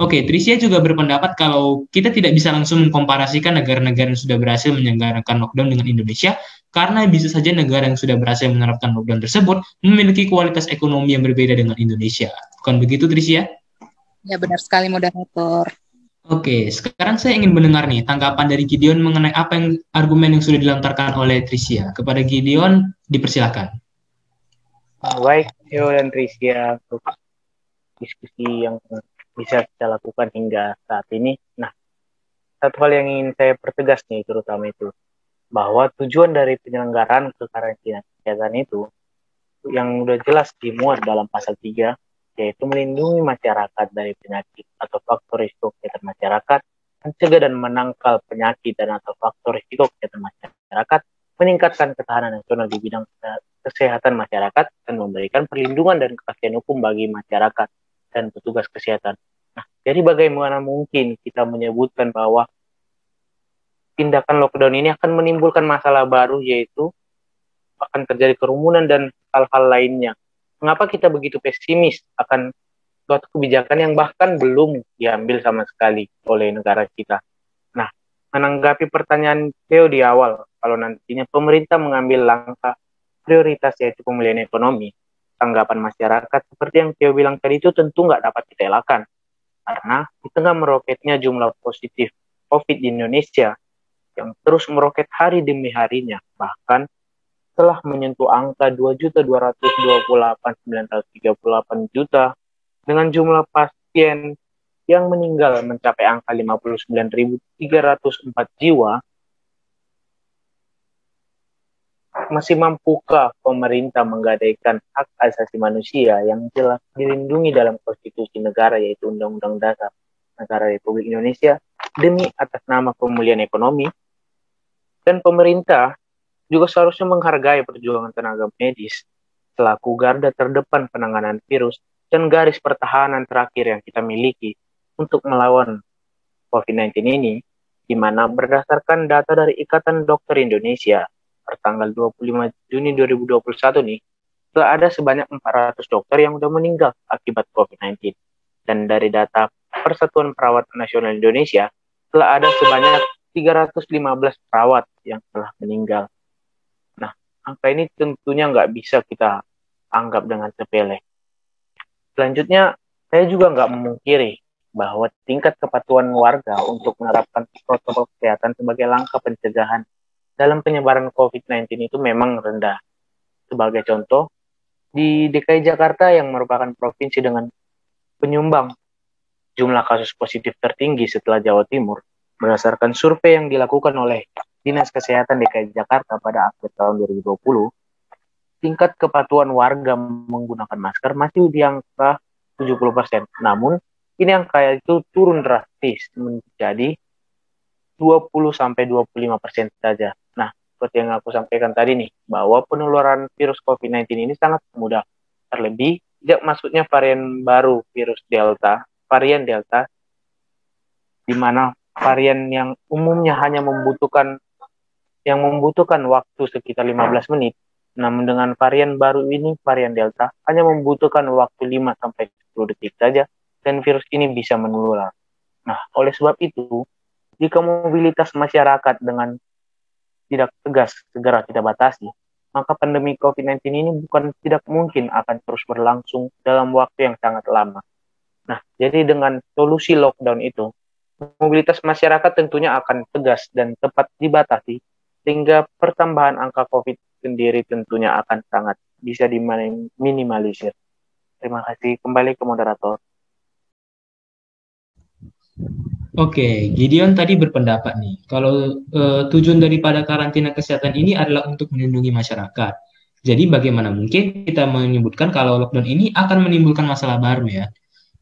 Oke, Tricia juga berpendapat kalau kita tidak bisa langsung mengkomparasikan negara-negara yang sudah berhasil menyelenggarakan lockdown dengan Indonesia, karena bisa saja negara yang sudah berhasil menerapkan lockdown tersebut memiliki kualitas ekonomi yang berbeda dengan Indonesia. Bukan begitu, Tricia? Ya, benar sekali, moderator. Oke, sekarang saya ingin mendengar nih tanggapan dari Gideon mengenai apa yang argumen yang sudah dilontarkan oleh Tricia. Kepada Gideon, dipersilakan. Baik, Theo dan Tricia untuk diskusi yang bisa kita lakukan hingga saat ini. Nah, satu hal yang ingin saya pertegas nih terutama itu bahwa tujuan dari penyelenggaraan kekarantinaan kesehatan itu yang udah jelas dimuat dalam pasal 3 yaitu melindungi masyarakat dari penyakit atau faktor risiko kesehatan masyarakat, mencegah dan menangkal penyakit dan atau faktor risiko kesehatan masyarakat, meningkatkan ketahanan nasional di bidang kesehatan masyarakat, dan memberikan perlindungan dan kepastian hukum bagi masyarakat dan petugas kesehatan. Nah, jadi bagaimana mungkin kita menyebutkan bahwa tindakan lockdown ini akan menimbulkan masalah baru yaitu akan terjadi kerumunan dan hal-hal lainnya mengapa kita begitu pesimis akan suatu kebijakan yang bahkan belum diambil sama sekali oleh negara kita. Nah, menanggapi pertanyaan Theo di awal, kalau nantinya pemerintah mengambil langkah prioritas yaitu pemulihan ekonomi, tanggapan masyarakat seperti yang Theo bilang tadi itu tentu nggak dapat kita elakkan. Karena di tengah meroketnya jumlah positif COVID di Indonesia yang terus meroket hari demi harinya, bahkan telah menyentuh angka 2.228.938 juta dengan jumlah pasien yang meninggal mencapai angka 59.304 jiwa, masih mampukah pemerintah menggadaikan hak asasi manusia yang jelas dilindungi dalam konstitusi negara yaitu Undang-Undang Dasar Negara Republik Indonesia demi atas nama pemulihan ekonomi? Dan pemerintah juga seharusnya menghargai perjuangan tenaga medis selaku garda terdepan penanganan virus dan garis pertahanan terakhir yang kita miliki untuk melawan COVID-19 ini, di mana berdasarkan data dari Ikatan Dokter Indonesia per tanggal 25 Juni 2021 nih, telah ada sebanyak 400 dokter yang sudah meninggal akibat COVID-19. Dan dari data Persatuan Perawat Nasional Indonesia, telah ada sebanyak 315 perawat yang telah meninggal angka ini tentunya nggak bisa kita anggap dengan sepele. Selanjutnya, saya juga nggak memungkiri bahwa tingkat kepatuhan warga untuk menerapkan protokol kesehatan sebagai langkah pencegahan dalam penyebaran COVID-19 itu memang rendah. Sebagai contoh, di DKI Jakarta yang merupakan provinsi dengan penyumbang jumlah kasus positif tertinggi setelah Jawa Timur, berdasarkan survei yang dilakukan oleh Dinas Kesehatan DKI Jakarta pada akhir tahun 2020, tingkat kepatuhan warga menggunakan masker masih di angka 70%. Namun, ini angka itu turun drastis menjadi 20 sampai 25% saja. Seperti yang aku sampaikan tadi nih, bahwa penularan virus COVID-19 ini sangat mudah. Terlebih, tidak masuknya varian baru virus Delta, varian Delta, di mana varian yang umumnya hanya membutuhkan yang membutuhkan waktu sekitar 15 menit. Namun dengan varian baru ini, varian Delta, hanya membutuhkan waktu 5 sampai 10 detik saja dan virus ini bisa menular. Nah, oleh sebab itu, jika mobilitas masyarakat dengan tidak tegas segera kita batasi, maka pandemi COVID-19 ini bukan tidak mungkin akan terus berlangsung dalam waktu yang sangat lama. Nah, jadi dengan solusi lockdown itu, mobilitas masyarakat tentunya akan tegas dan tepat dibatasi sehingga pertambahan angka COVID sendiri tentunya akan sangat bisa diminimalisir. Terima kasih. Kembali ke moderator. Oke, Gideon tadi berpendapat nih, kalau uh, tujuan daripada karantina kesehatan ini adalah untuk melindungi masyarakat. Jadi bagaimana mungkin kita menyebutkan kalau lockdown ini akan menimbulkan masalah baru ya?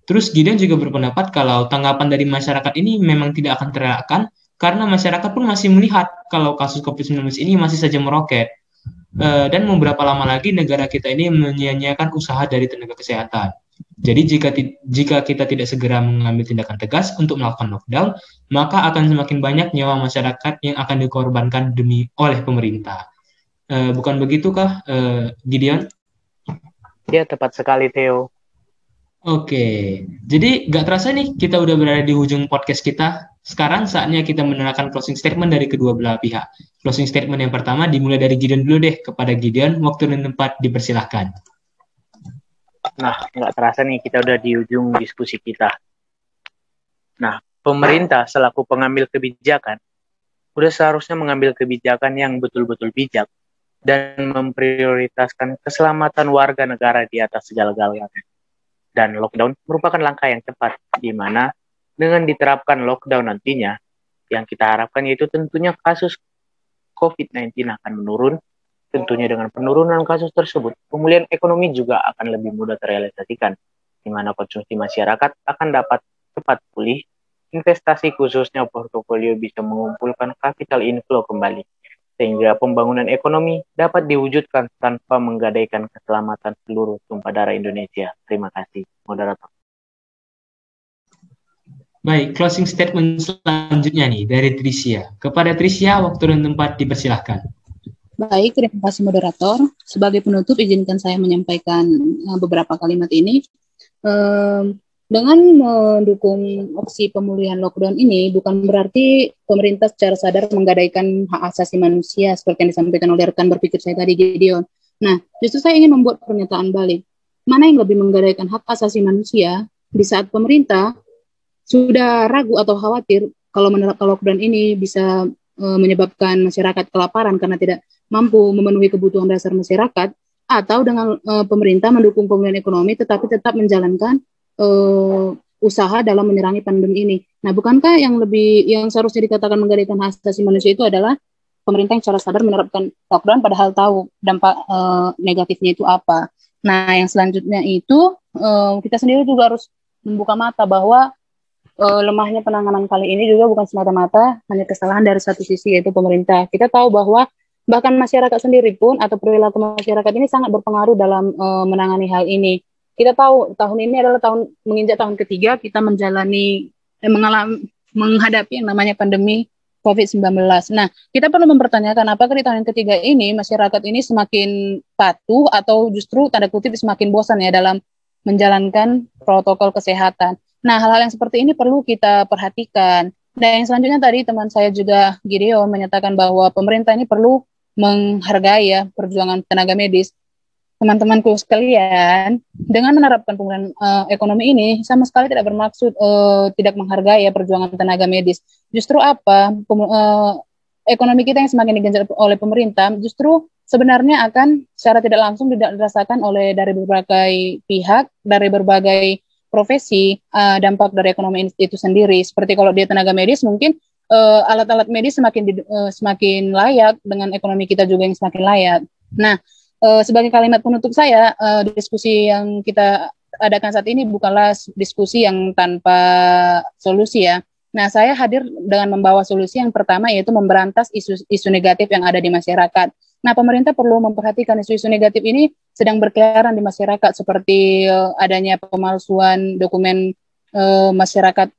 Terus Gideon juga berpendapat kalau tanggapan dari masyarakat ini memang tidak akan terelakkan karena masyarakat pun masih melihat kalau kasus COVID-19 ini masih saja meroket. Uh, dan beberapa lama lagi negara kita ini menyia-nyiakan usaha dari tenaga kesehatan. Jadi jika jika kita tidak segera mengambil tindakan tegas untuk melakukan lockdown, maka akan semakin banyak nyawa masyarakat yang akan dikorbankan demi oleh pemerintah. Uh, bukan begitukah, uh, Gideon? Ya, tepat sekali, Theo. Oke, jadi gak terasa nih kita udah berada di ujung podcast kita. Sekarang saatnya kita mendengarkan closing statement dari kedua belah pihak. Closing statement yang pertama dimulai dari Gideon dulu deh. Kepada Gideon, waktu dan tempat dipersilahkan. Nah, nggak terasa nih kita udah di ujung diskusi kita. Nah, pemerintah selaku pengambil kebijakan udah seharusnya mengambil kebijakan yang betul-betul bijak dan memprioritaskan keselamatan warga negara di atas segala-galanya. Dan lockdown merupakan langkah yang cepat, di mana dengan diterapkan lockdown nantinya, yang kita harapkan yaitu tentunya kasus COVID-19 akan menurun, tentunya dengan penurunan kasus tersebut, pemulihan ekonomi juga akan lebih mudah terrealisasikan, di mana konsumsi masyarakat akan dapat cepat pulih investasi khususnya portofolio bisa mengumpulkan capital inflow kembali, sehingga pembangunan ekonomi dapat diwujudkan tanpa menggadaikan keselamatan seluruh tumpah darah Indonesia. Terima kasih, moderator. Baik, closing statement selanjutnya nih dari Tricia. Kepada Tricia, waktu dan tempat dipersilahkan. Baik, terima kasih moderator. Sebagai penutup, izinkan saya menyampaikan eh, beberapa kalimat ini. Dengan mendukung opsi pemulihan lockdown ini bukan berarti pemerintah secara sadar menggadaikan hak asasi manusia seperti yang disampaikan oleh rekan berpikir saya tadi Gideon. Nah, justru saya ingin membuat pernyataan balik. Mana yang lebih menggadaikan hak asasi manusia di saat pemerintah sudah ragu atau khawatir kalau menerapkan lockdown ini bisa menyebabkan masyarakat kelaparan karena tidak mampu memenuhi kebutuhan dasar masyarakat atau dengan e, pemerintah mendukung pemulihan ekonomi tetapi tetap menjalankan uh, usaha dalam menyerangi pandemi ini. Nah, bukankah yang lebih yang seharusnya dikatakan menggadaikan hak asasi manusia itu adalah pemerintah yang secara sadar menerapkan lockdown padahal tahu dampak uh, negatifnya itu apa. Nah, yang selanjutnya itu uh, kita sendiri juga harus membuka mata bahwa uh, lemahnya penanganan kali ini juga bukan semata-mata hanya kesalahan dari satu sisi yaitu pemerintah. Kita tahu bahwa bahkan masyarakat sendiri pun atau perilaku masyarakat ini sangat berpengaruh dalam uh, menangani hal ini kita tahu tahun ini adalah tahun menginjak tahun ketiga kita menjalani eh, mengalami menghadapi yang namanya pandemi COVID-19. Nah, kita perlu mempertanyakan apakah di tahun ketiga ini masyarakat ini semakin patuh atau justru tanda kutip semakin bosan ya dalam menjalankan protokol kesehatan. Nah, hal-hal yang seperti ini perlu kita perhatikan. Dan yang selanjutnya tadi teman saya juga Gideon menyatakan bahwa pemerintah ini perlu menghargai ya perjuangan tenaga medis teman-temanku sekalian, dengan menerapkan pemulihan uh, ekonomi ini sama sekali tidak bermaksud uh, tidak menghargai ya perjuangan tenaga medis. Justru apa? Uh, ekonomi kita yang semakin digenjot oleh pemerintah justru sebenarnya akan secara tidak langsung tidak dirasakan oleh dari berbagai pihak, dari berbagai profesi uh, dampak dari ekonomi itu sendiri. Seperti kalau dia tenaga medis mungkin alat-alat uh, medis semakin di, uh, semakin layak dengan ekonomi kita juga yang semakin layak. Nah, uh, sebagai kalimat penutup saya, uh, diskusi yang kita adakan saat ini bukanlah diskusi yang tanpa solusi ya. Nah, saya hadir dengan membawa solusi yang pertama yaitu memberantas isu, isu negatif yang ada di masyarakat. Nah, pemerintah perlu memperhatikan isu-isu negatif ini sedang berkeliaran di masyarakat seperti uh, adanya pemalsuan dokumen uh, masyarakat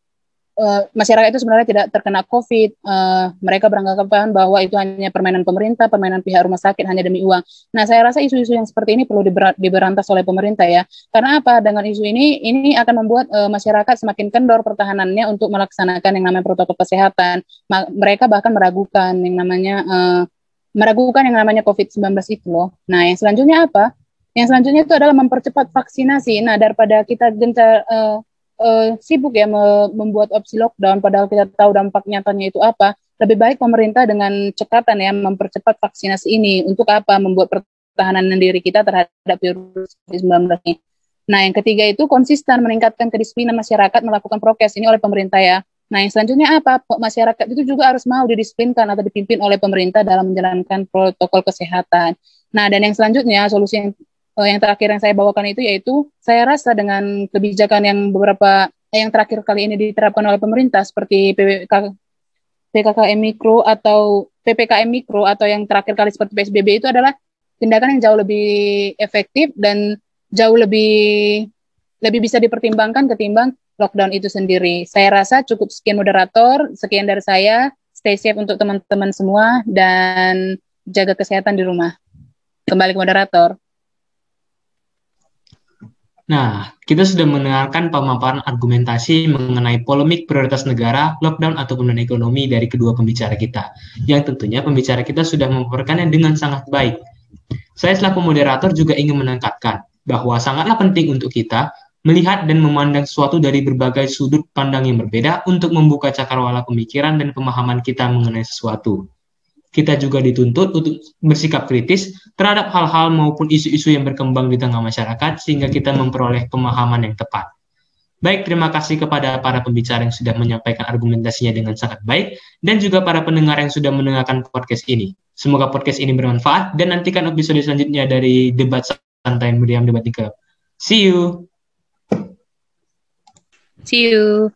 uh, masyarakat itu sebenarnya tidak terkena COVID. Uh, mereka beranggapan bahwa itu hanya permainan pemerintah, permainan pihak rumah sakit hanya demi uang. Nah, saya rasa isu-isu yang seperti ini perlu diberantas oleh pemerintah ya. Karena apa? Dengan isu ini, ini akan membuat uh, masyarakat semakin kendor pertahanannya untuk melaksanakan yang namanya protokol kesehatan. Ma mereka bahkan meragukan yang namanya uh, meragukan yang namanya COVID-19 itu loh. Nah, yang selanjutnya apa? Yang selanjutnya itu adalah mempercepat vaksinasi. Nah, daripada kita gencar uh, uh, sibuk ya membuat opsi lockdown padahal kita tahu dampak nyatanya itu apa lebih baik pemerintah dengan cekatan ya mempercepat vaksinasi ini untuk apa membuat pertahanan diri kita terhadap virus COVID-19 ini. Nah, yang ketiga itu konsisten meningkatkan kedisiplinan masyarakat melakukan prokes ini oleh pemerintah ya. Nah, yang selanjutnya apa? Masyarakat itu juga harus mau didisiplinkan atau dipimpin oleh pemerintah dalam menjalankan protokol kesehatan. Nah, dan yang selanjutnya solusi yang uh, yang terakhir yang saya bawakan itu yaitu saya rasa dengan kebijakan yang beberapa yang terakhir kali ini diterapkan oleh pemerintah seperti PPK, PKKM mikro atau PPKM mikro atau yang terakhir kali seperti PSBB itu adalah tindakan yang jauh lebih efektif dan jauh lebih lebih bisa dipertimbangkan ketimbang lockdown itu sendiri. Saya rasa cukup sekian moderator, sekian dari saya. Stay safe untuk teman-teman semua dan jaga kesehatan di rumah. Kembali ke moderator. Nah, kita sudah mendengarkan pemaparan argumentasi mengenai polemik prioritas negara, lockdown atau pemulihan ekonomi dari kedua pembicara kita, yang tentunya pembicara kita sudah memaparkannya dengan sangat baik. Saya selaku moderator juga ingin menekankan bahwa sangatlah penting untuk kita melihat dan memandang sesuatu dari berbagai sudut pandang yang berbeda untuk membuka cakrawala pemikiran dan pemahaman kita mengenai sesuatu. Kita juga dituntut untuk bersikap kritis terhadap hal-hal maupun isu-isu yang berkembang di tengah masyarakat sehingga kita memperoleh pemahaman yang tepat. Baik, terima kasih kepada para pembicara yang sudah menyampaikan argumentasinya dengan sangat baik dan juga para pendengar yang sudah mendengarkan podcast ini. Semoga podcast ini bermanfaat dan nantikan episode selanjutnya dari debat santai Meriam Debat Club. See you. See you.